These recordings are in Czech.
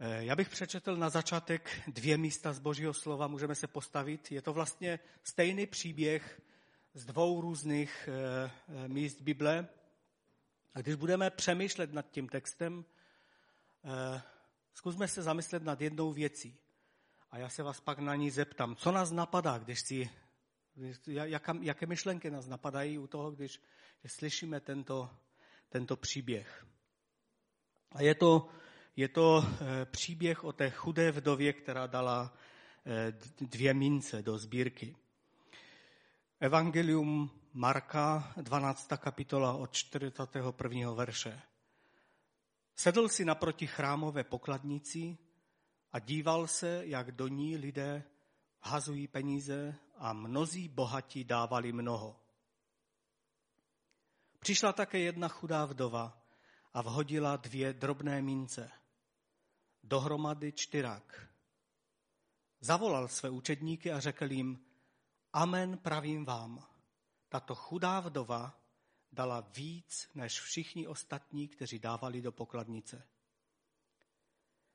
Eh, já bych přečetl na začátek dvě místa z Božího slova, můžeme se postavit. Je to vlastně stejný příběh z dvou různých eh, eh, míst Bible. A když budeme přemýšlet nad tím textem, zkusme se zamyslet nad jednou věcí. A já se vás pak na ní zeptám, co nás napadá, když si, jaká, jaké myšlenky nás napadají u toho, když, když slyšíme tento, tento příběh. A je to je to eh, příběh o té chudé vdově, která dala eh, dvě mince do sbírky. Evangelium Marka, 12. kapitola od 41. verše. Sedl si naproti chrámové pokladnici a díval se, jak do ní lidé hazují peníze a mnozí bohatí dávali mnoho. Přišla také jedna chudá vdova a vhodila dvě drobné mince – dohromady čtyřák. Zavolal své učedníky a řekl jim, Amen pravím vám, tato chudá vdova dala víc než všichni ostatní, kteří dávali do pokladnice.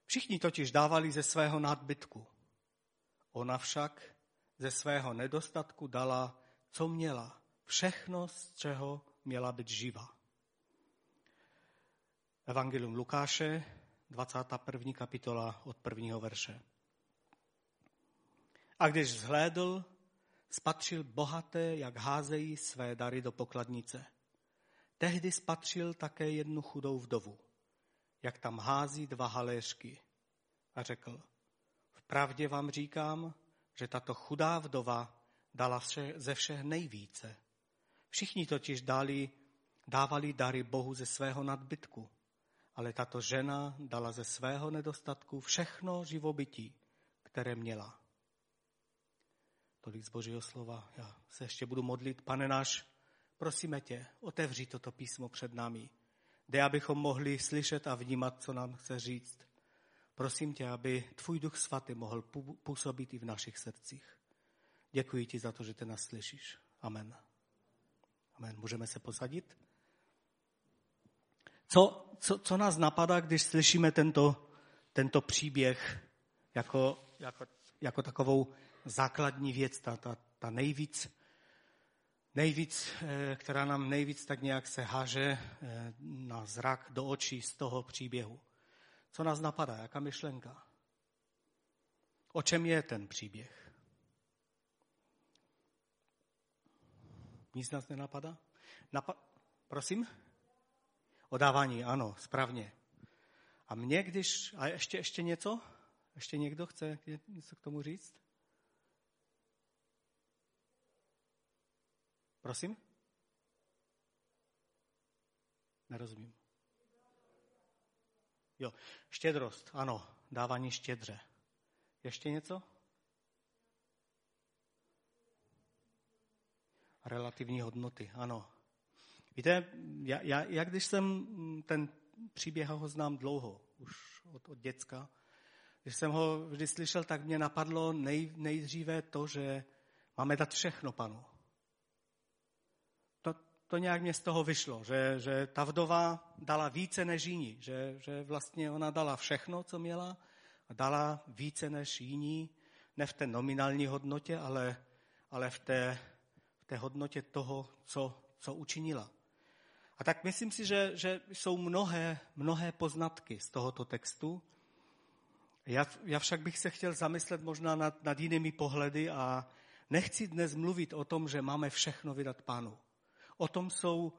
Všichni totiž dávali ze svého nadbytku. Ona však ze svého nedostatku dala, co měla, všechno, z čeho měla být živa. Evangelium Lukáše, 21. kapitola od prvního verše. A když zhlédl, spatřil bohaté, jak házejí své dary do pokladnice. Tehdy spatřil také jednu chudou vdovu, jak tam hází dva haléřky. A řekl, vpravdě vám říkám, že tato chudá vdova dala vše, ze všech nejvíce. Všichni totiž dali, dávali dary Bohu ze svého nadbytku ale tato žena dala ze svého nedostatku všechno živobytí, které měla. Tolik z Božího slova. Já se ještě budu modlit. Pane náš, prosíme tě, otevři toto písmo před námi, kde abychom mohli slyšet a vnímat, co nám chce říct. Prosím tě, aby tvůj duch svatý mohl působit i v našich srdcích. Děkuji ti za to, že ty nás slyšíš. Amen. Amen. Můžeme se posadit? Co, co, co nás napadá, když slyšíme tento, tento příběh jako, jako, jako takovou základní věc, ta, ta, ta nejvíc, nejvíc, eh, která nám nejvíc tak nějak se háže eh, na zrak do očí z toho příběhu. Co nás napadá, jaká myšlenka? O čem je ten příběh? Nic nás nenapadá? Napa- Prosím? Odávání, ano, správně. A mě, když... A ještě, ještě něco? Ještě někdo chce něco k tomu říct? Prosím? Nerozumím. Jo, štědrost, ano, dávání štědře. Ještě něco? Relativní hodnoty, ano. Víte, já, já, já když jsem ten příběh ho znám dlouho, už od, od děcka, když jsem ho vždy slyšel, tak mě napadlo nej, nejdříve to, že máme dát všechno panu. To, to nějak mě z toho vyšlo, že, že ta vdova dala více než jiní, že, že vlastně ona dala všechno, co měla a dala více než jiní, ne v té nominální hodnotě, ale, ale v, té, v té hodnotě toho, co, co učinila. A tak myslím si, že, že jsou mnohé, mnohé poznatky z tohoto textu. Já, já však bych se chtěl zamyslet možná nad, nad jinými pohledy a nechci dnes mluvit o tom, že máme všechno vydat pánu. O tom jsou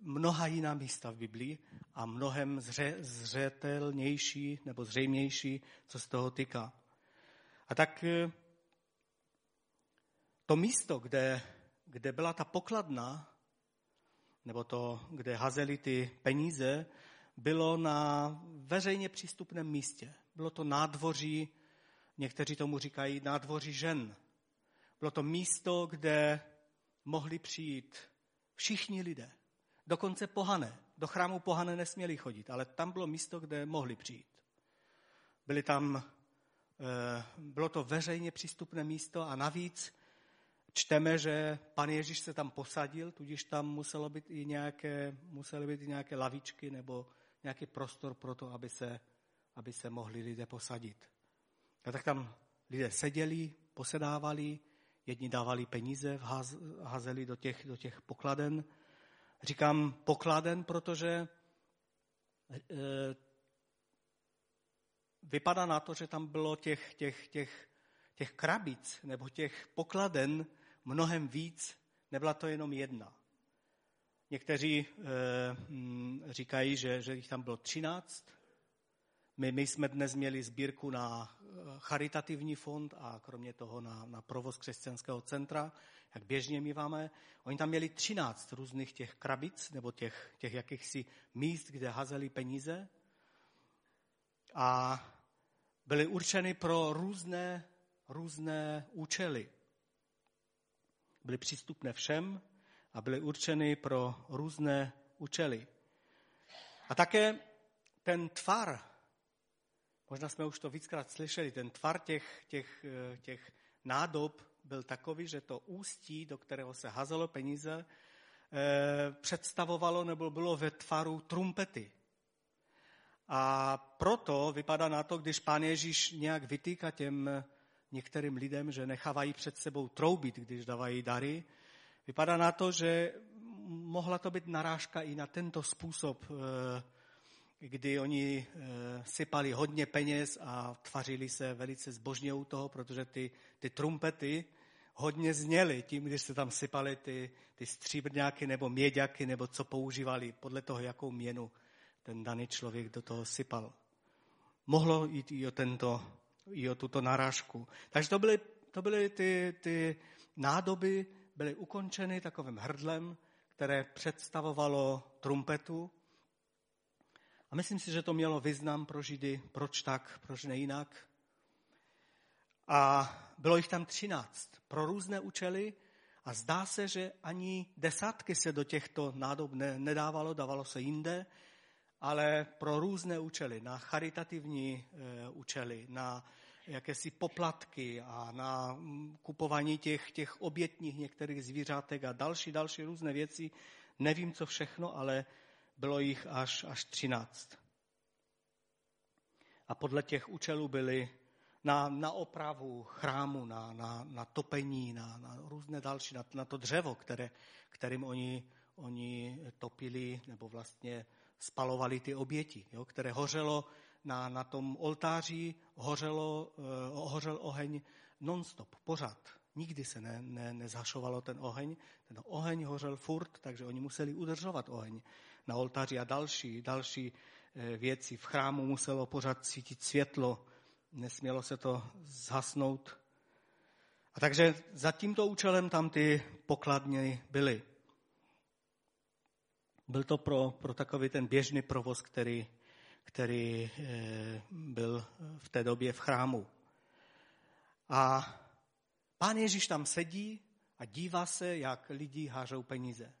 mnoha jiná místa v Biblii a mnohem zře, zřetelnější nebo zřejmější, co z toho týká. A tak eh, to místo, kde, kde byla ta pokladna, nebo to, kde hazeli ty peníze, bylo na veřejně přístupném místě. Bylo to nádvoří, někteří tomu říkají nádvoří žen. Bylo to místo, kde mohli přijít všichni lidé, dokonce pohané. Do chrámu pohané nesměli chodit, ale tam bylo místo, kde mohli přijít. Byli tam, eh, bylo to veřejně přístupné místo a navíc čteme, že pan Ježíš se tam posadil, tudíž tam muselo být i nějaké, musely být i nějaké lavičky nebo nějaký prostor pro to, aby se, aby se mohli lidé posadit. A tak tam lidé seděli, posedávali, jedni dávali peníze, házeli do těch, do těch pokladen. Říkám pokladen, protože e, vypadá na to, že tam bylo těch, těch, těch, těch krabic nebo těch pokladen mnohem víc, nebyla to jenom jedna. Někteří e, říkají, že, že jich tam bylo třináct. My, my jsme dnes měli sbírku na eh, charitativní fond a kromě toho na, na provoz křesťanského centra, jak běžně míváme. Oni tam měli třináct různých těch krabic nebo těch, těch jakýchsi míst, kde hazeli peníze. A byly určeny pro různé, různé účely. Byly přístupné všem a byly určeny pro různé účely. A také ten tvar, možná jsme už to víckrát slyšeli, ten tvar těch, těch, těch nádob byl takový, že to ústí, do kterého se hazelo peníze, eh, představovalo nebo bylo ve tvaru trumpety. A proto vypadá na to, když pán Ježíš nějak vytýká těm některým lidem, že nechávají před sebou troubit, když dávají dary, vypadá na to, že mohla to být narážka i na tento způsob, eh, kdy oni eh, sypali hodně peněz a tvařili se velice zbožně u toho, protože ty, ty trumpety hodně zněly tím, když se tam sypali ty, ty stříbrňáky nebo měďaky, nebo co používali, podle toho, jakou měnu ten daný člověk do toho sypal. Mohlo jít i o, tento, i o tuto narážku. Takže to byly, to byly ty, ty nádoby, byly ukončeny takovým hrdlem, které představovalo trumpetu. A myslím si, že to mělo význam pro Židy. Proč tak, proč ne jinak? A bylo jich tam třináct pro různé účely a zdá se, že ani desátky se do těchto nádob ne, nedávalo, dávalo se jinde, ale pro různé účely, na charitativní e, účely, na jakési poplatky a na mm, kupování těch, těch obětních některých zvířátek a další, další různé věci. Nevím, co všechno, ale bylo jich až, až 13. A podle těch účelů byly na, na opravu chrámu, na, na, na topení, na, na různé další, na, na to dřevo, které, kterým oni, oni topili nebo vlastně spalovali ty oběti, jo, které hořelo na, na tom oltáři, hořelo, uh, hořel oheň nonstop, pořád. Nikdy se ne, ne, nezašovalo ten oheň. Ten oheň hořel furt, takže oni museli udržovat oheň na oltáři a další, další uh, věci. V chrámu muselo pořád cítit světlo, nesmělo se to zhasnout. A takže za tímto účelem tam ty pokladny byly. Byl to pro, pro takový ten běžný provoz, který, který e, byl v té době v chrámu. A pán Ježíš tam sedí a dívá se, jak lidi hážou peníze.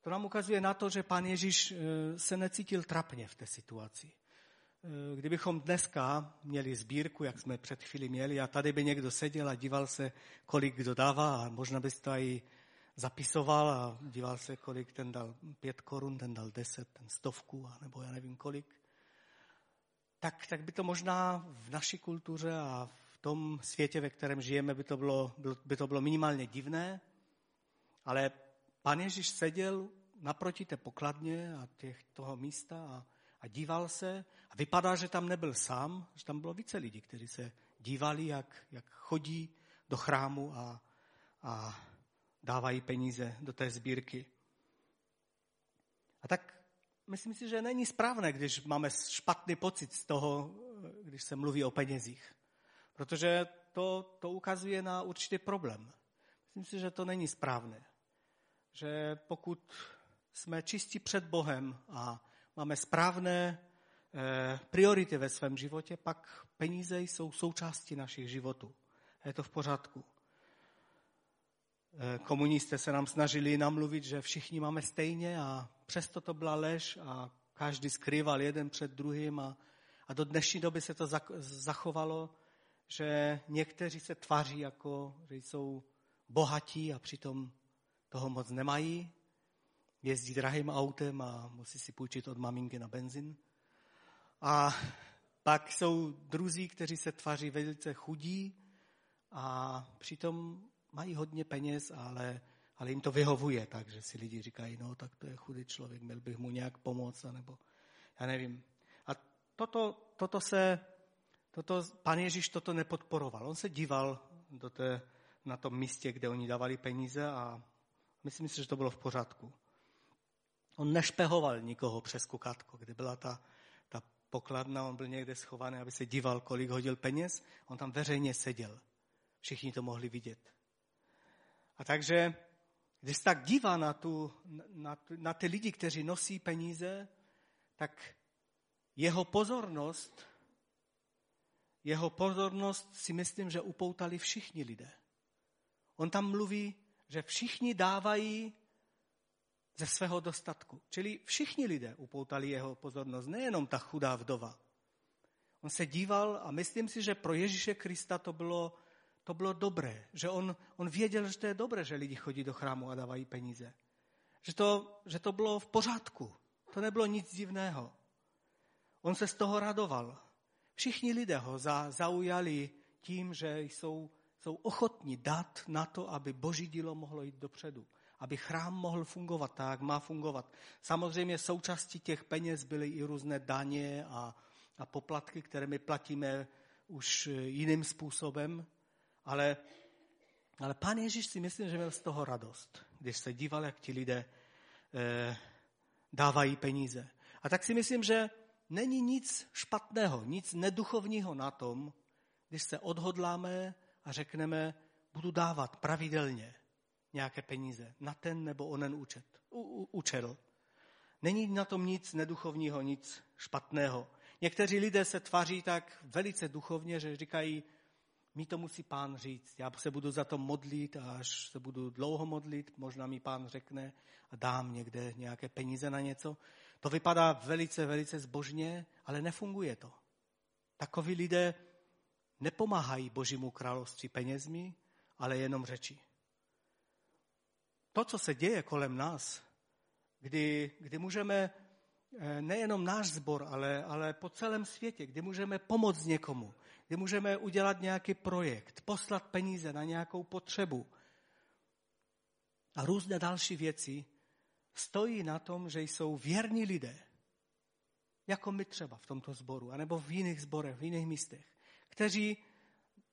To nám ukazuje na to, že pán Ježíš e, se necítil trapně v té situaci. E, kdybychom dneska měli sbírku, jak jsme před chvíli měli, a tady by někdo seděl a díval se, kolik kdo dává, a možná byste to i zapisoval a díval se, kolik ten dal pět korun, ten dal deset, ten stovku, nebo já nevím kolik, tak, tak by to možná v naší kultuře a v tom světě, ve kterém žijeme, by to bylo, by to bylo minimálně divné, ale pan Ježíš seděl naproti té pokladně a těch, toho místa a, a díval se. A vypadá, že tam nebyl sám, že tam bylo více lidí, kteří se dívali, jak, jak chodí do chrámu a, a dávají peníze do té sbírky. A tak myslím si, že není správné, když máme špatný pocit z toho, když se mluví o penězích. Protože to, to ukazuje na určitý problém. Myslím si, že to není správné. Že pokud jsme čistí před Bohem a máme správné eh, priority ve svém životě, pak peníze jsou součástí našich životů. Je to v pořádku. Eh, komunisté se nám snažili namluvit, že všichni máme stejně a přesto to byla lež a každý skrýval jeden před druhým a, a do dnešní doby se to zachovalo, že někteří se tváří jako, že jsou bohatí a přitom toho moc nemají, jezdí drahým autem a musí si půjčit od maminky na benzin. A pak jsou druzí, kteří se tváří velice chudí a přitom mají hodně peněz, ale, ale jim to vyhovuje, takže si lidi říkají, no tak to je chudý člověk, měl bych mu nějak pomoct, anebo já nevím. A toto, toto se, toto, pan Ježíš toto nepodporoval. On se díval do té, na tom místě, kde oni dávali peníze a myslím si, že to bylo v pořádku. On nešpehoval nikoho přes kukátko, kde byla ta, ta pokladna, on byl někde schovaný, aby se díval, kolik hodil peněz, on tam veřejně seděl. Všichni to mohli vidět. A takže, když se tak dívá na, tu, na, na ty lidi, kteří nosí peníze, tak jeho pozornost, jeho pozornost si myslím, že upoutali všichni lidé. On tam mluví, že všichni dávají ze svého dostatku. Čili všichni lidé upoutali jeho pozornost, nejenom ta chudá vdova. On se díval a myslím si, že pro Ježíše Krista to bylo, to bylo dobré. Že on, on věděl, že to je dobré, že lidi chodí do chrámu a dávají peníze. Že to, že to bylo v pořádku. To nebylo nic divného. On se z toho radoval. Všichni lidé ho za, zaujali tím, že jsou, jsou ochotní dát na to, aby boží dílo mohlo jít dopředu. Aby chrám mohl fungovat tak, jak má fungovat. Samozřejmě součástí těch peněz byly i různé daně a, a poplatky, které my platíme už jiným způsobem, ale, ale pán Ježíš si myslím, že měl z toho radost, když se díval, jak ti lidé eh, dávají peníze. A tak si myslím, že není nic špatného, nic neduchovního na tom, když se odhodláme a řekneme, budu dávat pravidelně nějaké peníze na ten nebo onen účet, u, u, účel. Není na tom nic neduchovního, nic špatného. Někteří lidé se tváří tak velice duchovně, že říkají, mi to musí pán říct. Já se budu za to modlit a až se budu dlouho modlit, možná mi pán řekne a dám někde nějaké peníze na něco. To vypadá velice, velice zbožně, ale nefunguje to. Takoví lidé nepomáhají Božímu království penězmi, ale jenom řeči. To, co se děje kolem nás, kdy, kdy můžeme eh, nejenom náš sbor, ale, ale po celém světě, kdy můžeme pomoct někomu, kdy můžeme udělat nějaký projekt, poslat peníze na nějakou potřebu a různé další věci, stojí na tom, že jsou věrní lidé, jako my třeba v tomto sboru, anebo v jiných zborech, v jiných místech, kteří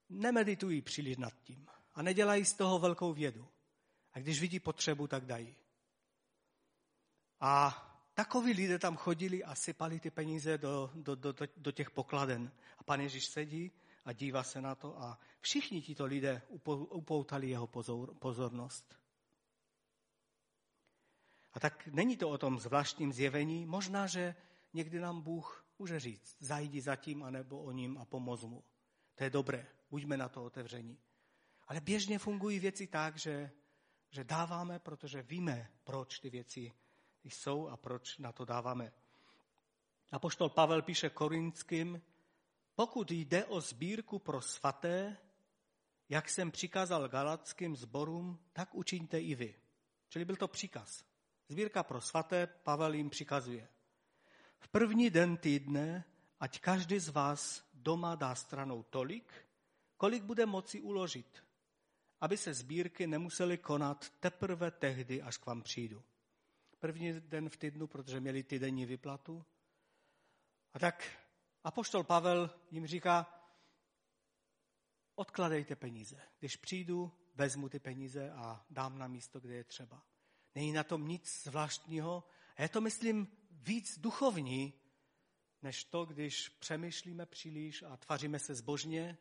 nemeditují příliš nad tím a nedělají z toho velkou vědu. A když vidí potřebu, tak dají. A takoví lidé tam chodili a sypali ty peníze do, do, do, do těch pokladen. A pan Ježíš sedí a dívá se na to a všichni tito lidé upoutali jeho pozor, pozornost. A tak není to o tom zvláštním zjevení. Možná, že někdy nám Bůh může říct, zajdi za tím, anebo o ním a pomoz mu. To je dobré, buďme na to otevření. Ale běžně fungují věci tak, že, že dáváme, protože víme, proč ty věci jsou a proč na to dáváme. A poštol Pavel píše korinským, pokud jde o sbírku pro svaté, jak jsem přikázal galackým zborům, tak učiňte i vy. Čili byl to příkaz. Sbírka pro svaté Pavel jim přikazuje. V první den týdne, ať každý z vás doma dá stranou tolik, kolik bude moci uložit, aby se sbírky nemusely konat teprve tehdy, až k vám přijdu. První den v týdnu, protože měli týdenní vyplatu. A tak apoštol Pavel jim říká, odkladejte peníze. Když přijdu, vezmu ty peníze a dám na místo, kde je třeba. Není na tom nic zvláštního. A je to, myslím, víc duchovní, než to, když přemýšlíme příliš a tvaříme se zbožně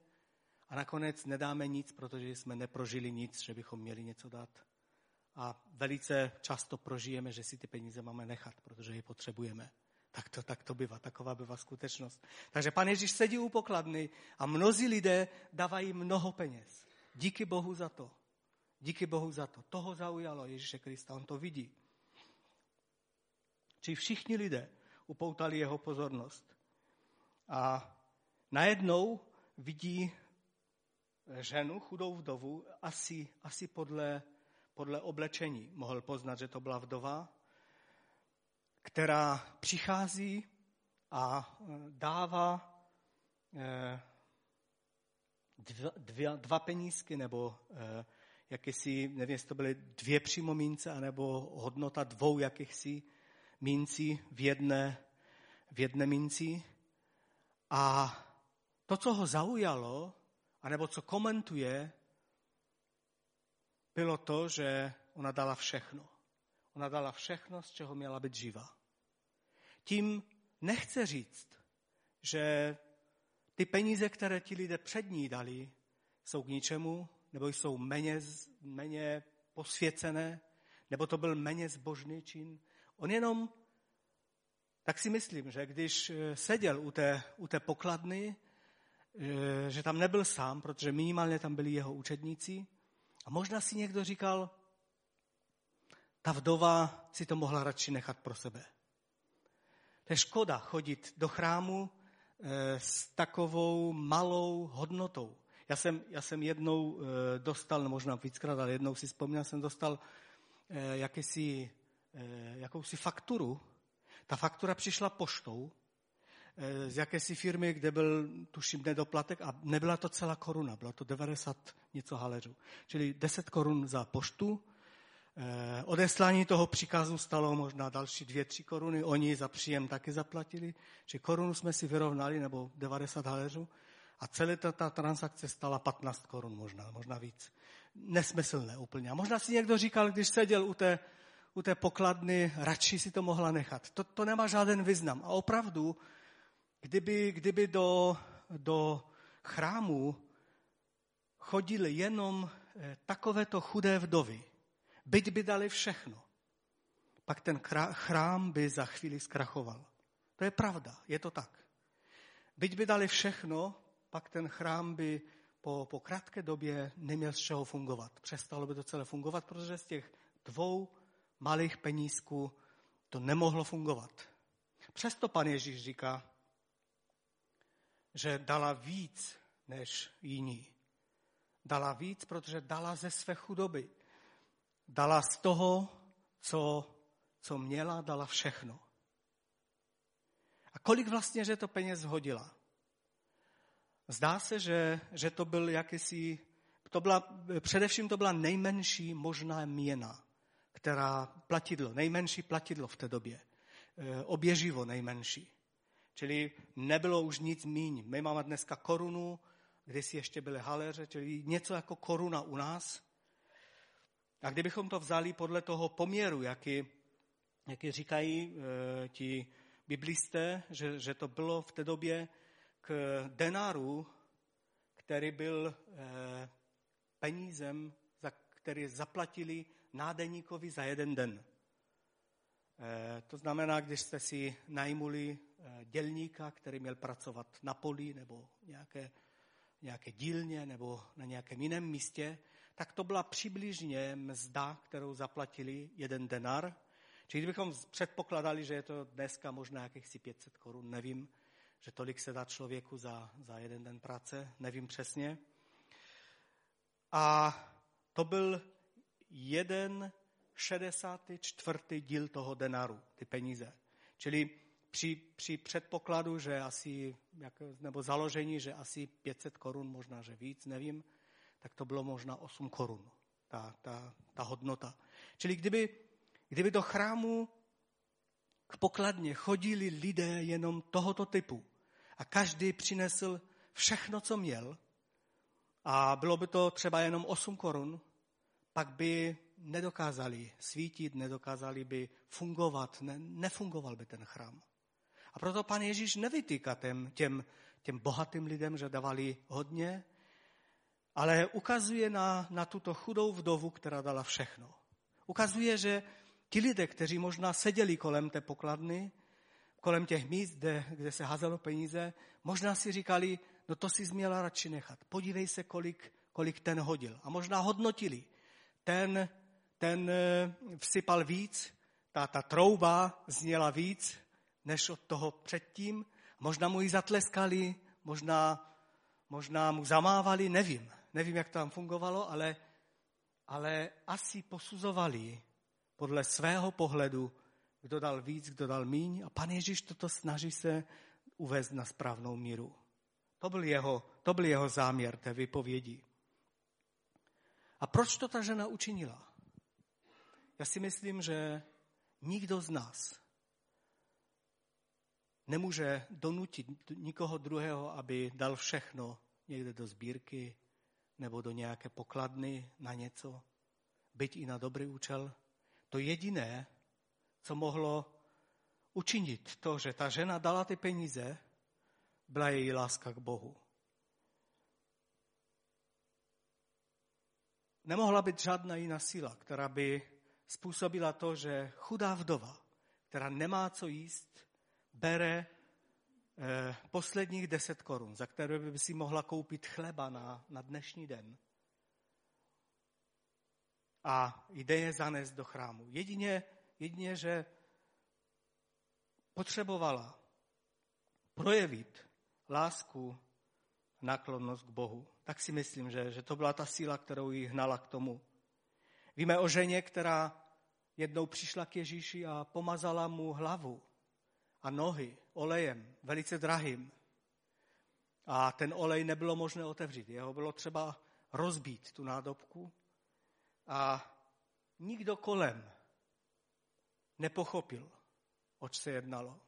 a nakonec nedáme nic, protože jsme neprožili nic, že bychom měli něco dát. A velice často prožijeme, že si ty peníze máme nechat, protože je potřebujeme. Tak to, tak to bývá, taková bývá skutečnost. Takže pan Ježíš sedí u pokladny a mnozí lidé dávají mnoho peněz. Díky Bohu za to. Díky Bohu za to. Toho zaujalo Ježíše Krista, on to vidí. Či všichni lidé upoutali jeho pozornost. A najednou vidí ženu, chudou vdovu, asi, asi podle, podle oblečení mohl poznat, že to byla vdova, která přichází a dává dva, dva, dva penízky nebo jakési, nevím, jestli to byly dvě přímo mince, anebo hodnota dvou jakýchsi mincí v jedné, v jedné minci. A to, co ho zaujalo, anebo co komentuje, bylo to, že ona dala všechno. Ona dala všechno, z čeho měla být živa. Tím nechce říct, že ty peníze, které ti lidé před ní dali, jsou k ničemu, nebo jsou méně, méně posvěcené, nebo to byl méně zbožný čin. On jenom, tak si myslím, že když eh, seděl u té, u té pokladny, eh, že tam nebyl sám, protože minimálně tam byli jeho učedníci. A možná si někdo říkal, ta vdova si to mohla radši nechat pro sebe. To je škoda chodit do chrámu eh, s takovou malou hodnotou. Já jsem, já jsem jednou eh, dostal, možná víckrát, ale jednou si vzpomněl, jsem dostal eh, jakýsi, jakousi fakturu. Ta faktura přišla poštou z jakési firmy, kde byl, tuším, nedoplatek a nebyla to celá koruna, bylo to 90 něco halerů. Čili 10 korun za poštu. Odeslání toho příkazu stalo možná další dvě, tři koruny. Oni za příjem taky zaplatili. Či korunu jsme si vyrovnali, nebo 90 halerů. A celá ta, ta transakce stala 15 korun možná, možná víc. Nesmyslné úplně. A možná si někdo říkal, když seděl u té, u té pokladny, radši si to mohla nechat. To, to nemá žádný význam. A opravdu, kdyby, kdyby do, do chrámu chodili jenom eh, takovéto chudé vdovy, byť by dali všechno, pak ten chrám by za chvíli zkrachoval. To je pravda, je to tak. Byť by dali všechno, pak ten chrám by po, po krátké době neměl z čeho fungovat. Přestalo by to celé fungovat, protože z těch dvou malých penízků to nemohlo fungovat. Přesto pan Ježíš říká, že dala víc než jiní. Dala víc, protože dala ze své chudoby. Dala z toho, co, co měla, dala všechno. A kolik vlastně, že to peněz hodila? Zdá se, že, že to byl jakýsi, to byla, především to byla nejmenší možná měna, která platidlo, nejmenší platidlo v té době. E, oběživo nejmenší. Čili nebylo už nic míň. My máme dneska korunu, kde si ještě byly haléře, čili něco jako koruna u nás. A kdybychom to vzali podle toho poměru, jaký, jaký říkají e, ti biblisté, že, že to bylo v té době k denáru, který byl eh, penízem, za který zaplatili nádeníkovi za jeden den. Eh, to znamená, když jste si najmuli eh, dělníka, který měl pracovat na poli nebo nějaké, nějaké dílně nebo na nějakém jiném místě, tak to byla přibližně mzda, kterou zaplatili jeden denar. Čili kdybychom předpokladali, že je to dneska možná jakýchsi 500 korun, nevím, že tolik se dá člověku za, za jeden den práce, nevím přesně. A to byl jeden 64. díl toho denaru, ty peníze. Čili při, při předpokladu, že asi, jak, nebo založení, že asi 500 korun, možná, že víc, nevím, tak to bylo možná 8 korun, ta, ta, ta hodnota. Čili kdyby, kdyby do chrámu k pokladně chodili lidé jenom tohoto typu a každý přinesl všechno, co měl a bylo by to třeba jenom 8 korun, pak by nedokázali svítit, nedokázali by fungovat, ne, nefungoval by ten chrám. A proto pan Ježíš nevytýká těm, těm, těm bohatým lidem, že dávali hodně, ale ukazuje na, na tuto chudou vdovu, která dala všechno. Ukazuje, že ti lidé, kteří možná seděli kolem té pokladny, kolem těch míst, kde, kde se házelo peníze, možná si říkali, no to si změla radši nechat. Podívej se, kolik, kolik ten hodil. A možná hodnotili. Ten, ten eh, vsypal víc, ta, ta trouba zněla víc, než od toho předtím. Možná mu ji zatleskali, možná, možná mu zamávali, nevím. Nevím, jak to tam fungovalo, ale, ale asi posuzovali podle svého pohledu, kdo dal víc, kdo dal míň a pan Ježíš toto snaží se uvést na správnou míru. To byl jeho, to byl jeho záměr té vypovědi. A proč to ta žena učinila? Já si myslím, že nikdo z nás nemůže donutit nikoho druhého, aby dal všechno někde do sbírky nebo do nějaké pokladny na něco, byť i na dobrý účel. To jediné, co mohlo učinit to, že ta žena dala ty peníze, byla její láska k Bohu. Nemohla být žádná jiná síla, která by způsobila to, že chudá vdova, která nemá co jíst, bere eh, posledních deset korun, za které by si mohla koupit chleba na, na dnešní den. A jde je zanést do chrámu. Jedině, jedině, že potřebovala projevit lásku, náklonnost k Bohu. Tak si myslím, že, že to byla ta síla, kterou ji hnala k tomu. Víme o ženě, která jednou přišla k Ježíši a pomazala mu hlavu a nohy olejem, velice drahým. A ten olej nebylo možné otevřít. Jeho bylo třeba rozbít, tu nádobku. A nikdo kolem nepochopil, oč se jednalo.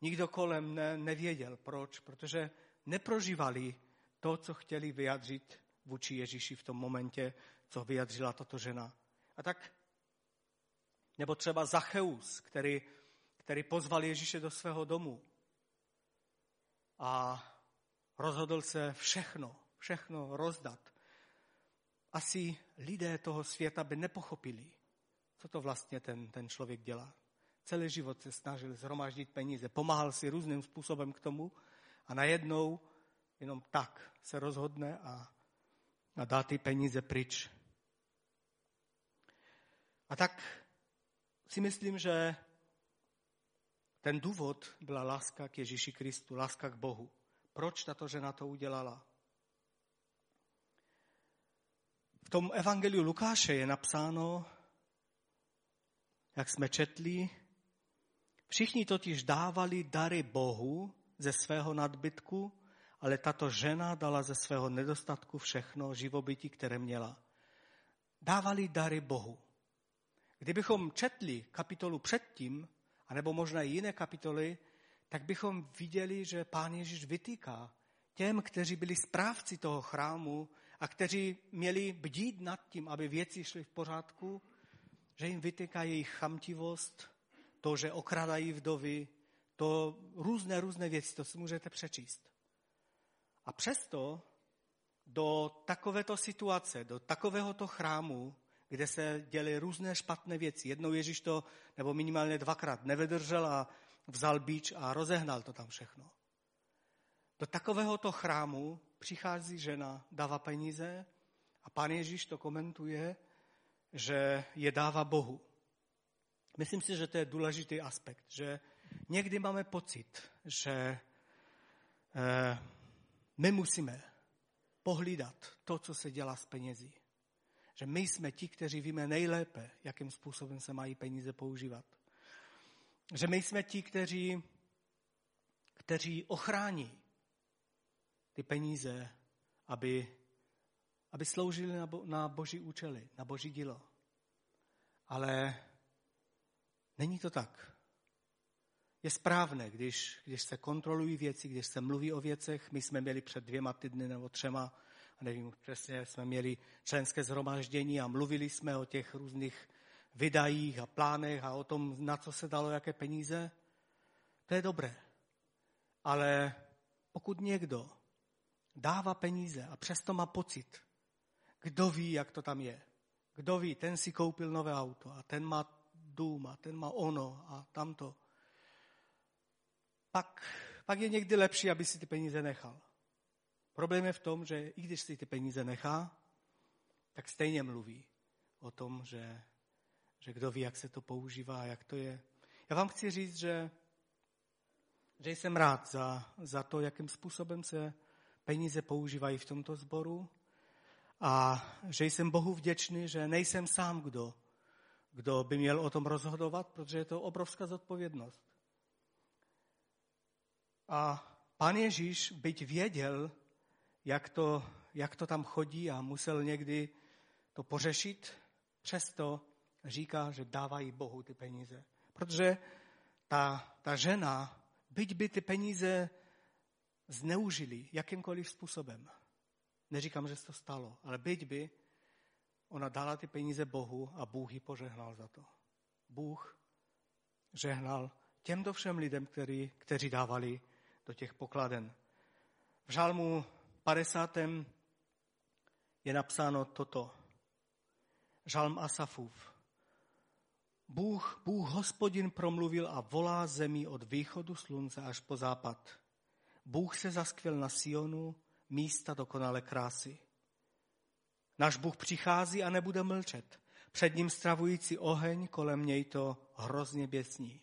Nikdo kolem ne, nevěděl, proč, protože neprožívali to, co chtěli vyjadřit vůči Ježíši v tom momentě, co vyjadřila tato žena. A tak, nebo třeba Zacheus, který, který pozval Ježíše do svého domu a rozhodl se všechno, všechno rozdat. Asi lidé toho světa by nepochopili, co to vlastně ten, ten člověk dělá. Celý život se snažil zhromaždit peníze, pomáhal si různým způsobem k tomu a najednou jenom tak se rozhodne a, a dá ty peníze pryč. A tak si myslím, že ten důvod byla láska k Ježíši Kristu, láska k Bohu. Proč tato žena to udělala? V tom evangeliu Lukáše je napsáno, jak jsme četli, všichni totiž dávali dary Bohu ze svého nadbytku, ale tato žena dala ze svého nedostatku všechno živobytí, které měla. Dávali dary Bohu. Kdybychom četli kapitolu předtím, anebo možná i jiné kapitoly, tak bychom viděli, že pán Ježíš vytýká těm, kteří byli správci toho chrámu a kteří měli bdít nad tím, aby věci šly v pořádku, že jim vytýká jejich chamtivost, to, že okradají vdovy, to různé, různé věci, to si můžete přečíst. A přesto do takovéto situace, do takovéhoto chrámu, kde se děly různé špatné věci. Jednou Ježíš to, nebo minimálně dvakrát, nevydržel a vzal bíč a rozehnal to tam všechno. Do takovéhoto chrámu přichází žena, dává peníze a pán Ježíš to komentuje, že je dává Bohu. Myslím si, že to je důležitý aspekt, že někdy máme pocit, že eh, my musíme pohlídat to, co se dělá s penězi. Že my jsme ti, kteří víme nejlépe, jakým způsobem se mají peníze používat. Že my jsme ti, kteří, kteří ochrání ty peníze, aby, aby sloužily na, bo, na boží účely, na boží dílo. Ale není to tak. Je správné, když, když se kontrolují věci, když se mluví o věcech. My jsme měli před dvěma týdny nebo třema nevím přesně, jsme měli členské zhromaždění a mluvili jsme o těch různých vydajích a plánech a o tom, na co se dalo jaké peníze. To je dobré. Ale pokud někdo dává peníze a přesto má pocit, kdo ví, jak to tam je. Kdo ví, ten si koupil nové auto a ten má dům a ten má ono a tamto. Pak, pak je někdy lepší, aby si ty peníze nechal. Problém je v tom, že i když si ty peníze nechá, tak stejně mluví o tom, že, že kdo ví, jak se to používá, jak to je. Já vám chci říct, že, že jsem rád za, za to, jakým způsobem se peníze používají v tomto sboru a že jsem Bohu vděčný, že nejsem sám, kdo, kdo by měl o tom rozhodovat, protože je to obrovská zodpovědnost. A pan Ježíš, byť věděl, jak to, jak to tam chodí a musel někdy to pořešit, přesto říká, že dávají Bohu ty peníze. Protože ta, ta žena, byť by ty peníze zneužili jakýmkoliv způsobem, neříkám, že se to stalo, ale byť by, ona dala ty peníze Bohu a Bůh ji požehnal za to. Bůh žehnal těmto všem lidem, který, kteří dávali do těch pokladen. V žálmu 50. je napsáno toto. Žalm Asafův. Bůh, Bůh hospodin promluvil a volá zemi od východu slunce až po západ. Bůh se zaskvěl na Sionu, místa dokonale krásy. Náš Bůh přichází a nebude mlčet. Před ním stravující oheň, kolem něj to hrozně běsní.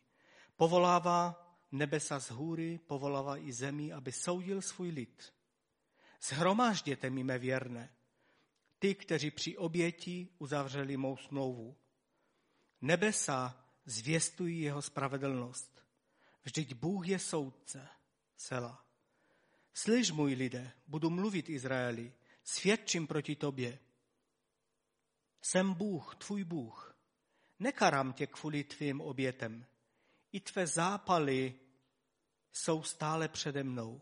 Povolává nebesa z hůry, povolává i zemi, aby soudil svůj lid. Zhromážděte mi mé věrné, ty, kteří při oběti uzavřeli mou smlouvu. Nebesa zvěstují jeho spravedlnost. Vždyť Bůh je soudce. Sela. Slyš, můj lidé, budu mluvit Izraeli, svědčím proti tobě. Jsem Bůh, tvůj Bůh. Nekarám tě kvůli tvým obětem. I tvé zápaly jsou stále přede mnou.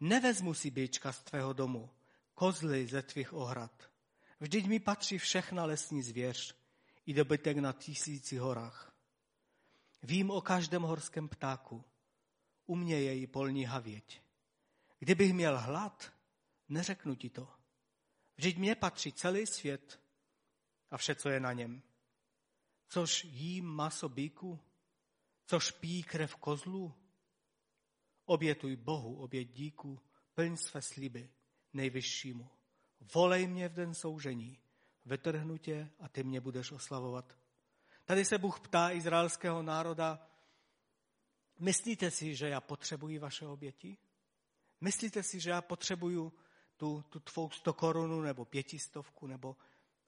Nevezmu si běčka z tvého domu, kozly ze tvých ohrad. Vždyť mi patří všechna lesní zvěř i dobytek na tisíci horách. Vím o každém horském ptáku. U mě je i polní havěť. Kdybych měl hlad, neřeknu ti to. Vždyť mě patří celý svět a vše, co je na něm. Což jí maso bíku, což pí krev kozlu, obětuj Bohu oběť díku, plň své sliby nejvyššímu. Volej mě v den soužení, vytrhnu tě a ty mě budeš oslavovat. Tady se Bůh ptá izraelského národa, myslíte si, že já potřebuji vaše oběti? Myslíte si, že já potřebuju tu, tu tvou sto korunu nebo pětistovku nebo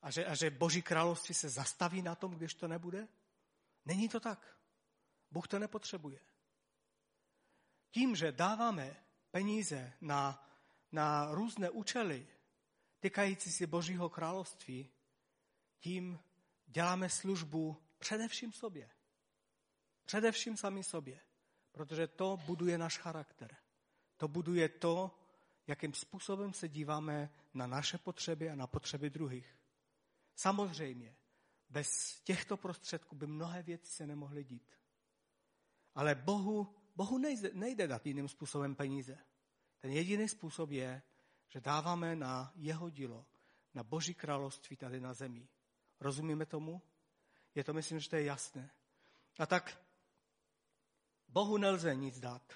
a že, a že Boží království se zastaví na tom, když to nebude? Není to tak. Bůh to nepotřebuje. Tím, že dáváme peníze na, na různé účely týkající se Božího království, tím děláme službu především sobě. Především sami sobě. Protože to buduje náš charakter. To buduje to, jakým způsobem se díváme na naše potřeby a na potřeby druhých. Samozřejmě, bez těchto prostředků by mnohé věci se nemohly dít. Ale Bohu, Bohu nejde, nejde dát jiným způsobem peníze. Ten jediný způsob je, že dáváme na jeho dílo, na Boží království tady na zemi. Rozumíme tomu? Je to, myslím, že to je jasné. A tak Bohu nelze nic dát.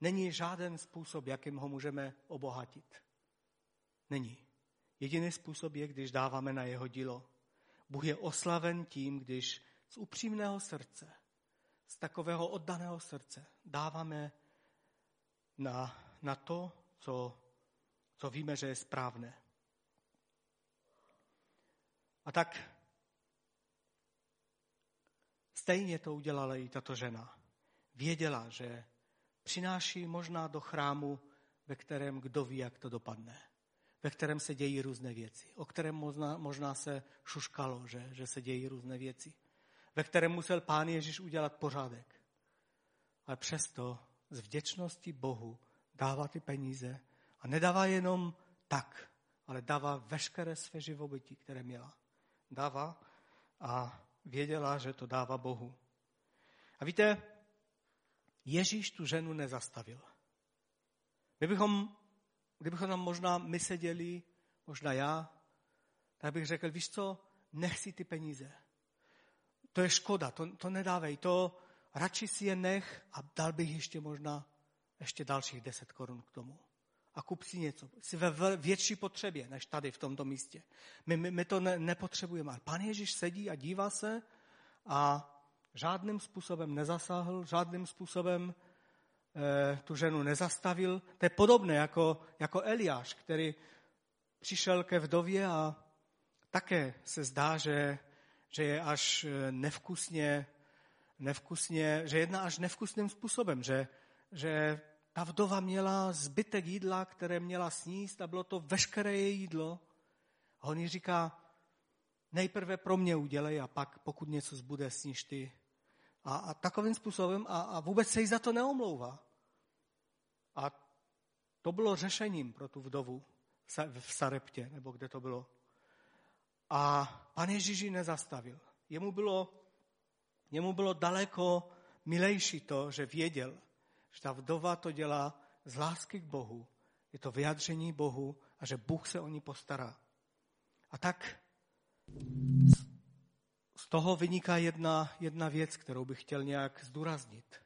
Není žádný způsob, jakým ho můžeme obohatit. Není. Jediný způsob je, když dáváme na jeho dílo. Bůh je oslaven tím, když z upřímného srdce, z takového oddaného srdce dáváme na, na to, co, co víme, že je správné. A tak stejně to udělala i tato žena. Věděla, že přináší možná do chrámu, ve kterém kdo ví, jak to dopadne. Ve kterém se dějí různé věci. O kterém možná, možná se šuškalo, že, že se dějí různé věci. Ve kterém musel pán Ježíš udělat pořádek. Ale přesto z vděčnosti Bohu dává ty peníze a nedává jenom tak, ale dává veškeré své živobytí, které měla. Dává a věděla, že to dává Bohu. A víte, Ježíš tu ženu nezastavil. My bychom, kdybychom tam možná my seděli, možná já, tak bych řekl, víš co, nech si ty peníze. To je škoda, to, to nedávej, to radši si je nech a dal bych ještě možná ještě dalších deset korun k tomu. A kup si něco. Jsi ve větší potřebě, než tady v tomto místě. My, my, my to ne, nepotřebujeme. Ale pan Ježíš sedí a dívá se a žádným způsobem nezasáhl, žádným způsobem e, tu ženu nezastavil. To je podobné jako, jako Eliáš, který přišel ke vdově a také se zdá, že, že je až eh, nevkusně, nevkusně, že jedná až nevkusným způsobem, že, že ta vdova měla zbytek jídla, které měla sníst a bylo to veškeré její jídlo. A on jí říká, nejprve pro mě udělej a pak pokud něco zbude, sníš ty. A, a takovým způsobem a, a vůbec se jí za to neomlouvá. A to bylo řešením pro tu vdovu v Sareptě, nebo kde to bylo. A pan Ježíš ji nezastavil. Jemu bylo, jemu bylo daleko milejší to, že věděl, že ta vdova to dělá z lásky k Bohu. Je to vyjadření Bohu a že Bůh se o ní postará. A tak z toho vyniká jedna, jedna věc, kterou bych chtěl nějak zdůraznit.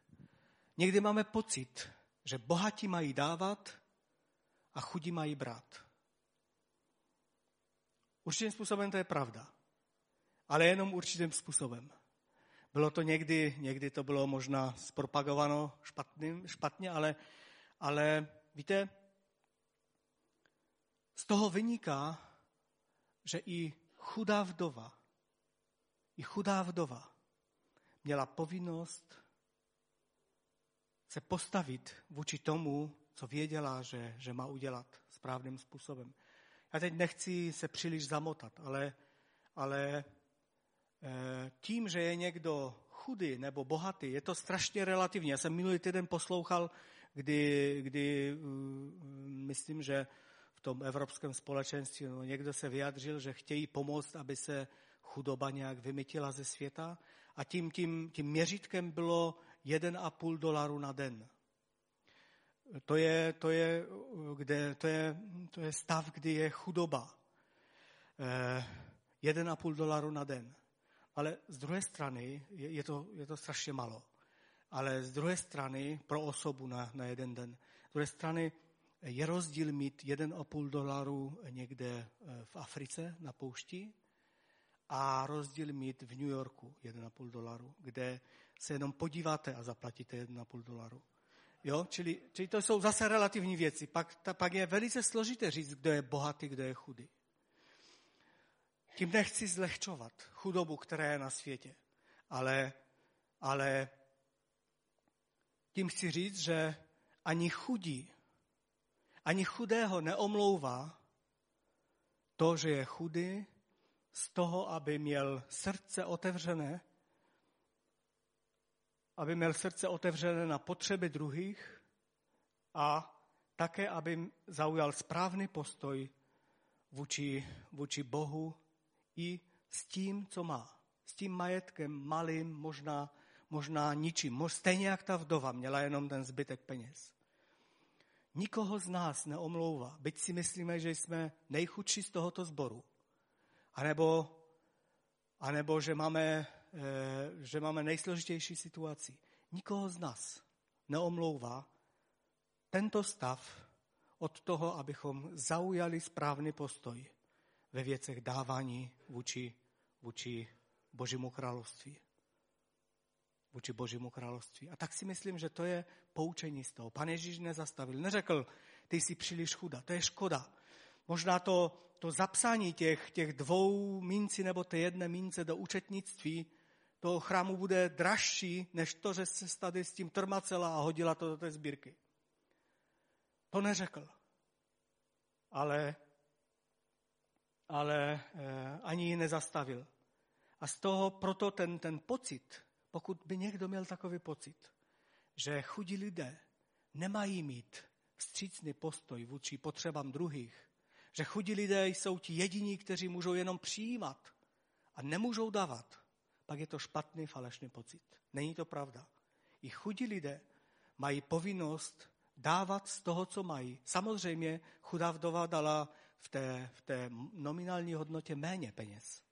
Někdy máme pocit, že bohatí mají dávat a chudí mají brát. Určitým způsobem to je pravda, ale jenom určitým způsobem. Bylo to někdy, někdy to bylo možná zpropagováno špatným, špatně, ale, ale víte, z toho vyniká, že i chudá vdova, i chudá vdova měla povinnost se postavit vůči tomu, co věděla, že, že má udělat správným způsobem. Já teď nechci se příliš zamotat, ale, ale eh, tím, že je někdo chudý nebo bohatý, je to strašně relativní. Já jsem minulý týden poslouchal, kdy, kdy mm, myslím, že v tom evropském společenství no, někdo se vyjadřil, že chtějí pomoct, aby se chudoba nějak vymytila ze světa a tím, tím, tím měřítkem bylo 1,5 dolaru na den. To je, to je, kde, to je, to je stav, kdy je chudoba. Eh, 1,5 dolaru na den. Ale z druhé strany je, je, to, je to strašně malo. Ale z druhé strany pro osobu na, na jeden den. Z druhé strany je rozdíl mít 1,5 dolaru někde eh, v Africe na poušti a rozdíl mít v New Yorku 1,5 dolaru, kde se jenom podíváte a zaplatíte 1,5 dolaru. Jo? Čili, čili to jsou zase relativní věci. Pak, ta, pak je velice složité říct, kdo je bohatý, kdo je chudý. Tím nechci zlehčovat chudobu, která je na světě, ale, ale tím chci říct, že ani chudí, ani chudého neomlouvá to, že je chudý, z toho, aby měl srdce otevřené aby měl srdce otevřené na potřeby druhých a také, aby zaujal správný postoj vůči, vůči Bohu i s tím, co má. S tím majetkem malým, možná, možná ničím. Stejně jak ta vdova měla jenom ten zbytek peněz. Nikoho z nás neomlouvá, byť si myslíme, že jsme nejchudší z tohoto sboru. A nebo, a nebo že máme že máme nejsložitější situaci. Nikoho z nás neomlouvá tento stav od toho, abychom zaujali správný postoj ve věcech dávání vůči, vůči Božímu království. Vůči Božímu království. A tak si myslím, že to je poučení z toho. Pan Ježíš nezastavil, neřekl, ty jsi příliš chuda, to je škoda. Možná to, to zapsání těch, těch dvou minci nebo té jedné mince do účetnictví toho chrámu bude dražší, než to, že se tady s tím trmacela a hodila to do té sbírky. To neřekl. Ale, ale eh, ani ji nezastavil. A z toho proto ten, ten pocit, pokud by někdo měl takový pocit, že chudí lidé nemají mít vstřícný postoj vůči potřebám druhých, že chudí lidé jsou ti jediní, kteří můžou jenom přijímat a nemůžou dávat, pak je to špatný, falešný pocit. Není to pravda. I chudí lidé mají povinnost dávat z toho, co mají. Samozřejmě chudá vdova dala v té, v té nominální hodnotě méně peněz,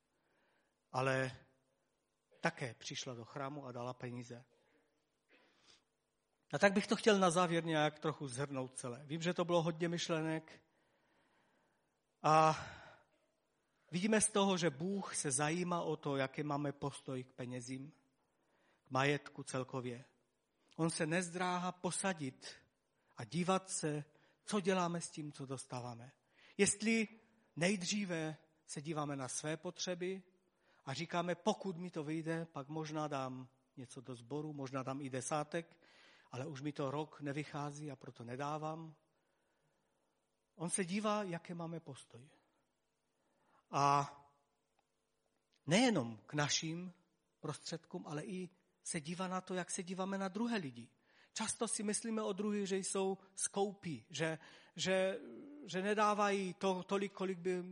ale také přišla do chrámu a dala peníze. A tak bych to chtěl na závěr nějak trochu zhrnout celé. Vím, že to bylo hodně myšlenek a Vidíme z toho, že Bůh se zajímá o to, jaký máme postoj k penězím, k majetku celkově. On se nezdráhá posadit a dívat se, co děláme s tím, co dostáváme. Jestli nejdříve se díváme na své potřeby a říkáme, pokud mi to vyjde, pak možná dám něco do sboru, možná dám i desátek, ale už mi to rok nevychází a proto nedávám. On se dívá, jaké máme postoj. A nejenom k našim prostředkům, ale i se dívá na to, jak se díváme na druhé lidi. Často si myslíme o druhých, že jsou skoupí, že, že, že nedávají to, tolik, kolik by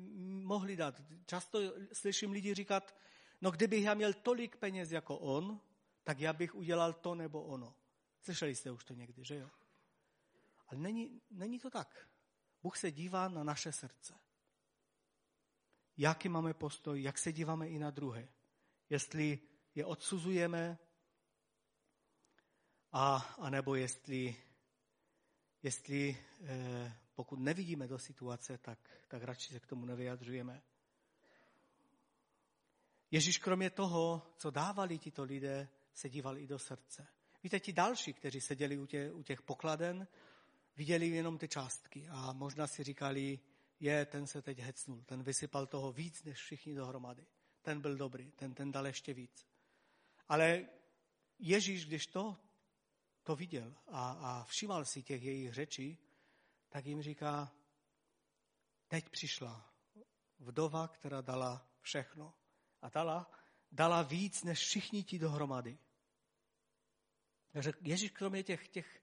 mohli dát. Často slyším lidi říkat, no kdybych já měl tolik peněz jako on, tak já bych udělal to nebo ono. Slyšeli jste už to někdy, že jo? Ale není, není to tak. Bůh se dívá na naše srdce. Jaký máme postoj, jak se díváme i na druhé. Jestli je odsuzujeme, a, a nebo jestli, jestli eh, pokud nevidíme do situace, tak, tak radši se k tomu nevyjadřujeme. Ježíš kromě toho, co dávali tito lidé, se díval i do srdce. Víte, ti další, kteří seděli u těch, u těch pokladen, viděli jenom ty částky a možná si říkali, je, ten se teď hecnul, ten vysypal toho víc než všichni dohromady. Ten byl dobrý, ten, ten dal ještě víc. Ale Ježíš, když to, to viděl a, a všímal si těch jejich řečí, tak jim říká, teď přišla vdova, která dala všechno. A dala, dala víc než všichni ti dohromady. Takže Ježíš kromě těch, těch,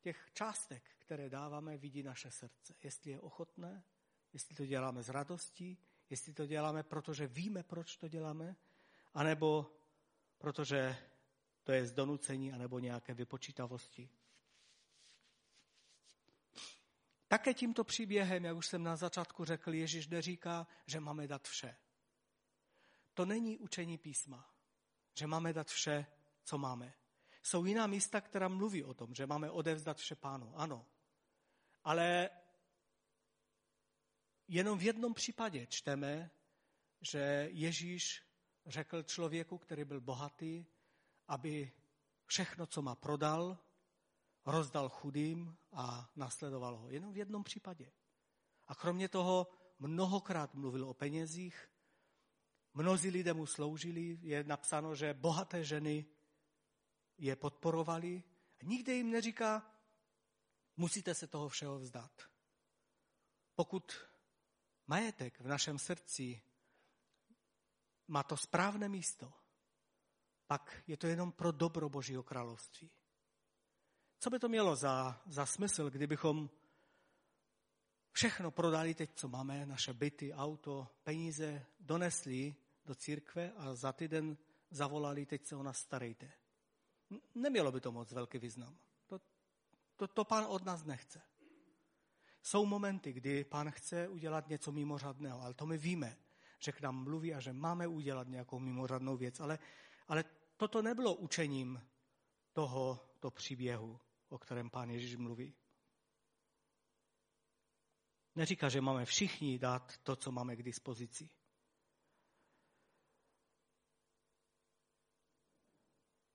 těch částek, které dáváme, vidí naše srdce. Jestli je ochotné, jestli to děláme z radostí, jestli to děláme, protože víme, proč to děláme, anebo protože to je z donucení anebo nějaké vypočítavosti. Také tímto příběhem, jak už jsem na začátku řekl, Ježíš neříká, že máme dát vše. To není učení písma, že máme dát vše, co máme. Jsou jiná místa, která mluví o tom, že máme odevzdat vše pánu. Ano. Ale jenom v jednom případě čteme, že Ježíš řekl člověku, který byl bohatý, aby všechno, co má, prodal, rozdal chudým a nasledoval ho. Jenom v jednom případě. A kromě toho mnohokrát mluvil o penězích, mnozí lidé mu sloužili, je napsáno, že bohaté ženy je podporovali. Nikde jim neříká, musíte se toho všeho vzdát. Pokud majetek v našem srdci má to správné místo, pak je to jenom pro dobro Božího království. Co by to mělo za, za smysl, kdybychom všechno prodali teď, co máme, naše byty, auto, peníze, donesli do církve a za týden zavolali, teď se o nás starejte. Nemělo by to moc velký význam. To, to, to pán od nás nechce. Jsou momenty, kdy pán chce udělat něco mimořádného, ale to my víme, že k nám mluví a že máme udělat nějakou mimořádnou věc, ale, ale toto nebylo učením tohoto příběhu, o kterém pán Ježíš mluví. Neříká, že máme všichni dát to, co máme k dispozici.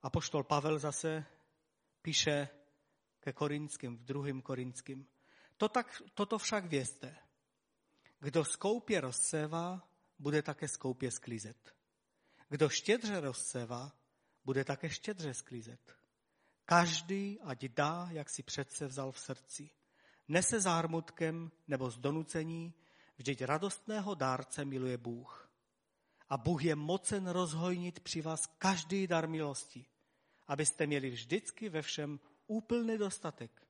A poštol Pavel zase píše ke Korinským, v druhém Korinským. To tak, toto však vězte. Kdo skoupě rozsévá, bude také skoupě sklízet. Kdo štědře rozsévá, bude také štědře sklízet. Každý, ať dá, jak si přece vzal v srdci. Nese zármutkem nebo z donucení, vždyť radostného dárce miluje Bůh. A Bůh je mocen rozhojnit při vás každý dar milosti, abyste měli vždycky ve všem úplný dostatek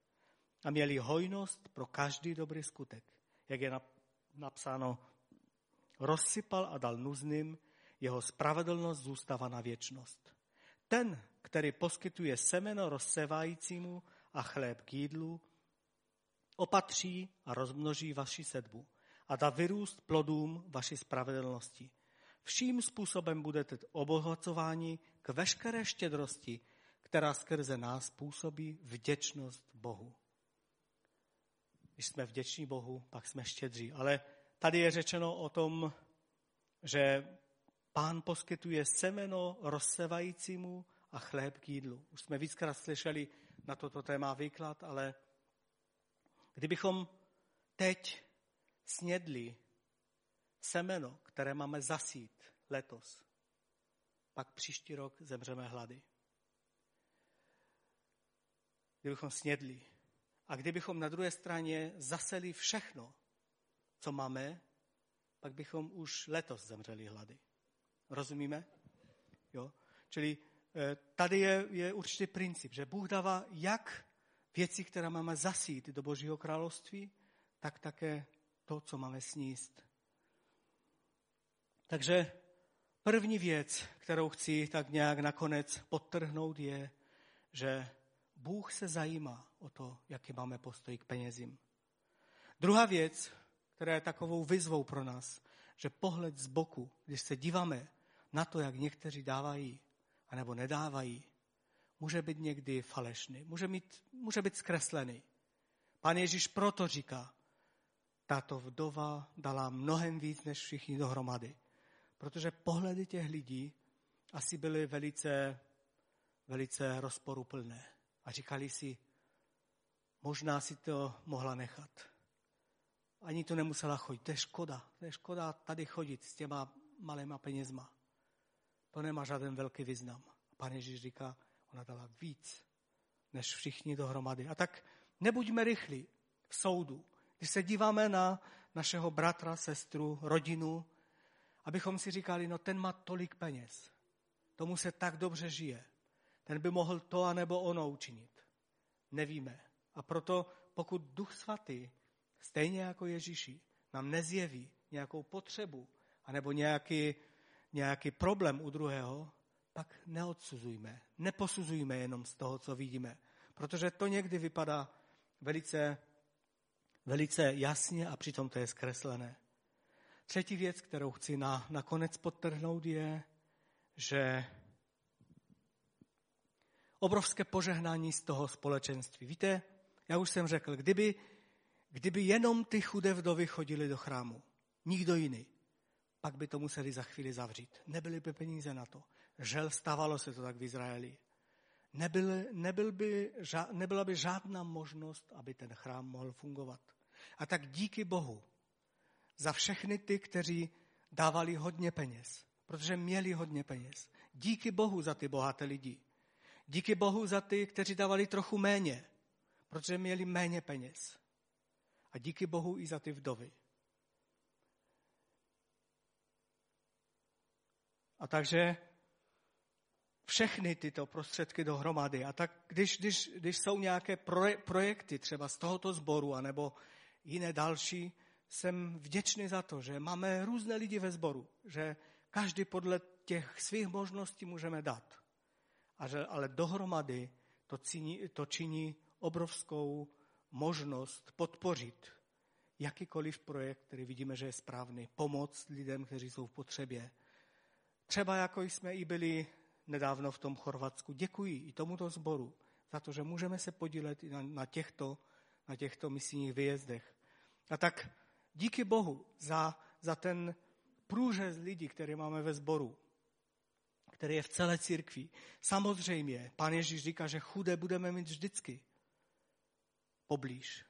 a měli hojnost pro každý dobrý skutek. Jak je napsáno, rozsypal a dal nuzným, jeho spravedlnost zůstává na věčnost. Ten, který poskytuje semeno rozsevajícímu a chléb k jídlu, opatří a rozmnoží vaši sedbu a dá vyrůst plodům vaší spravedlnosti. Vším způsobem budete obohacováni k veškeré štědrosti, která skrze nás působí vděčnost Bohu. Když jsme vděční Bohu, pak jsme štědří. Ale tady je řečeno o tom, že Pán poskytuje semeno rozsevajícímu a chléb k jídlu. Už jsme víckrát slyšeli na toto téma výklad, ale kdybychom teď snědli semeno, které máme zasít letos, pak příští rok zemřeme hlady. Kdybychom snědli. A kdybychom na druhé straně zaseli všechno, co máme, pak bychom už letos zemřeli hlady. Rozumíme? Jo? Čili eh, tady je, je určitý princip, že Bůh dává jak věci, které máme zasít do Božího království, tak také to, co máme sníst. Takže první věc, kterou chci tak nějak nakonec podtrhnout, je, že Bůh se zajímá o to, jaký máme postoj k penězím. Druhá věc, která je takovou vyzvou pro nás, že pohled z boku, když se díváme na to, jak někteří dávají, anebo nedávají, může být někdy falešný, může, mít, může být zkreslený. Pan Ježíš proto říká, tato vdova dala mnohem víc než všichni dohromady. Protože pohledy těch lidí asi byly velice, velice rozporuplné. A říkali si, možná si to mohla nechat. Ani to nemusela chodit. To je škoda. To je škoda tady chodit s těma malýma penězma. To nemá žádný velký význam. Pan Ježíš říká, ona dala víc než všichni dohromady. A tak nebuďme rychlí v soudu. Když se díváme na našeho bratra, sestru, rodinu, abychom si říkali, no ten má tolik peněz, tomu se tak dobře žije, ten by mohl to anebo ono učinit. Nevíme. A proto pokud Duch Svatý, stejně jako Ježíši, nám nezjeví nějakou potřebu anebo nějaký, nějaký problém u druhého, pak neodsuzujme, neposuzujme jenom z toho, co vidíme. Protože to někdy vypadá velice, velice jasně a přitom to je zkreslené. Třetí věc, kterou chci na, nakonec podtrhnout, je, že obrovské požehnání z toho společenství. Víte, já už jsem řekl, kdyby, kdyby jenom ty chudé vdovy chodili do chrámu, nikdo jiný, pak by to museli za chvíli zavřít. Nebyly by peníze na to. Žel, stávalo se to tak v Izraeli. Nebyl, nebyl by, nebyla by žádná možnost, aby ten chrám mohl fungovat. A tak díky Bohu za všechny ty, kteří dávali hodně peněz, protože měli hodně peněz. Díky Bohu za ty bohaté lidi. Díky Bohu za ty, kteří dávali trochu méně, protože měli méně peněz. A díky Bohu i za ty vdovy. A takže všechny tyto prostředky dohromady. A tak když, když, když jsou nějaké projekty třeba z tohoto sboru, anebo jiné další, jsem vděčný za to, že máme různé lidi ve sboru, že každý podle těch svých možností můžeme dát. Ale dohromady to činí, to činí obrovskou možnost podpořit jakýkoliv projekt, který vidíme, že je správný, pomoct lidem, kteří jsou v potřebě. Třeba jako jsme i byli nedávno v tom Chorvatsku. Děkuji i tomuto sboru za to, že můžeme se podílet na, na, těchto, na těchto misijních výjezdech. A tak díky Bohu za, za ten průřez lidí, který máme ve sboru, který je v celé církvi. Samozřejmě, pan Ježíš říká, že chudé budeme mít vždycky poblíž.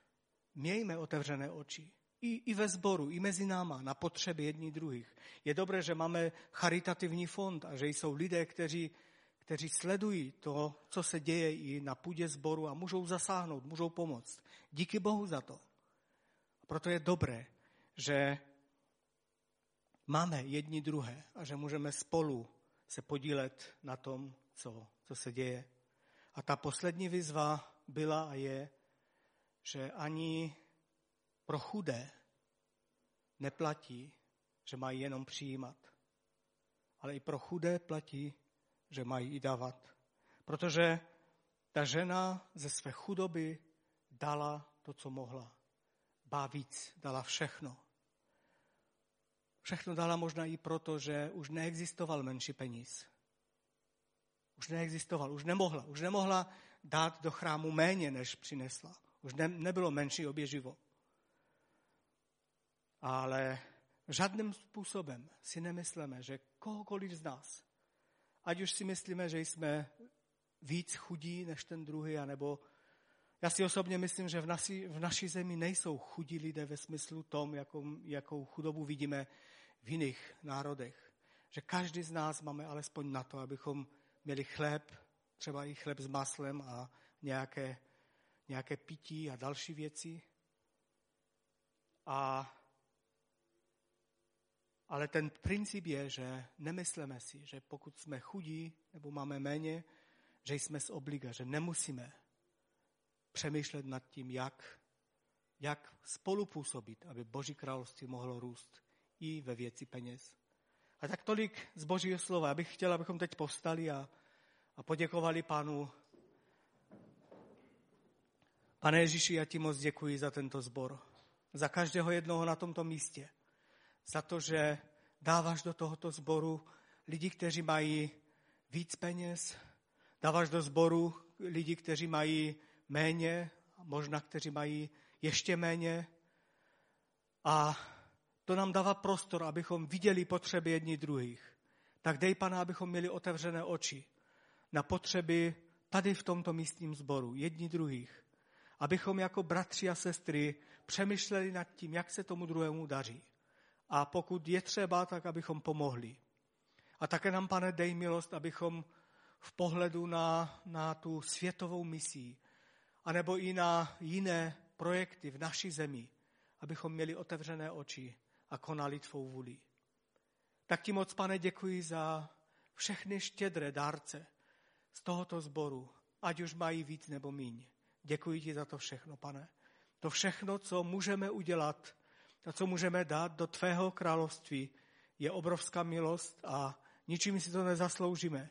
Mějme otevřené oči. I, I ve sboru, i mezi náma, na potřeby jední druhých. Je dobré, že máme charitativní fond a že jsou lidé, kteří, kteří sledují to, co se děje i na půdě sboru a můžou zasáhnout, můžou pomoct. Díky Bohu za to. Proto je dobré, že máme jedni druhé a že můžeme spolu se podílet na tom, co, co se děje. A ta poslední výzva byla a je, že ani pro chudé neplatí, že mají jenom přijímat. Ale i pro chudé platí, že mají i dávat. Protože ta žena ze své chudoby dala to, co mohla. Bá víc, dala všechno. Všechno dala možná i proto, že už neexistoval menší peníz. Už neexistoval, už nemohla. Už nemohla dát do chrámu méně, než přinesla. Už ne, nebylo menší oběživo. Ale žádným způsobem si nemyslíme, že kohokoliv z nás, ať už si myslíme, že jsme víc chudí než ten druhý, anebo já si osobně myslím, že v naší, v naší zemi nejsou chudí lidé ve smyslu tom, jakou, jakou chudobu vidíme v jiných národech. že každý z nás máme alespoň na to, abychom měli chléb, třeba i chléb s maslem a nějaké, nějaké pití a další věci. A, ale ten princip je, že nemyslíme si, že pokud jsme chudí nebo máme méně, že jsme z obliga, že nemusíme přemýšlet nad tím, jak, jak spolupůsobit, aby Boží království mohlo růst i ve věci peněz. A tak tolik z Božího slova. Já bych chtěl, abychom teď povstali a, a poděkovali Pánu. Pane Ježíši, já ti moc děkuji za tento zbor. Za každého jednoho na tomto místě. Za to, že dáváš do tohoto sboru lidi, kteří mají víc peněz, dáváš do sboru lidi, kteří mají méně, možná kteří mají ještě méně. A to nám dává prostor, abychom viděli potřeby jedni druhých. Tak dej, Pane, abychom měli otevřené oči na potřeby tady v tomto místním sboru, jedni druhých. Abychom jako bratři a sestry přemýšleli nad tím, jak se tomu druhému daří. A pokud je třeba, tak abychom pomohli. A také nám, pane, dej milost, abychom v pohledu na, na tu světovou misí, anebo i na jiné projekty v naší zemi, abychom měli otevřené oči a konali tvou vůli. Tak ti moc, pane, děkuji za všechny štědré dárce z tohoto sboru, ať už mají víc nebo míň. Děkuji ti za to všechno, pane. To všechno, co můžeme udělat a co můžeme dát do tvého království, je obrovská milost a ničím si to nezasloužíme.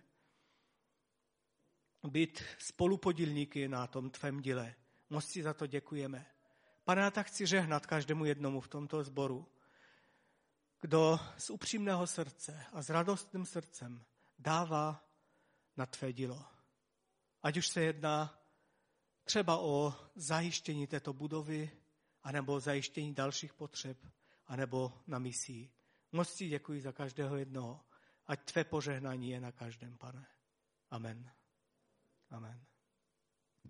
Být spolupodílníky na tom tvém díle. Moc ti za to děkujeme. Pane, já tak chci žehnat každému jednomu v tomto sboru kdo z upřímného srdce a s radostným srdcem dává na tvé dílo. Ať už se jedná třeba o zajištění této budovy, anebo o zajištění dalších potřeb, anebo na misii. Moc ti děkuji za každého jednoho. Ať tvé požehnání je na každém, pane. Amen.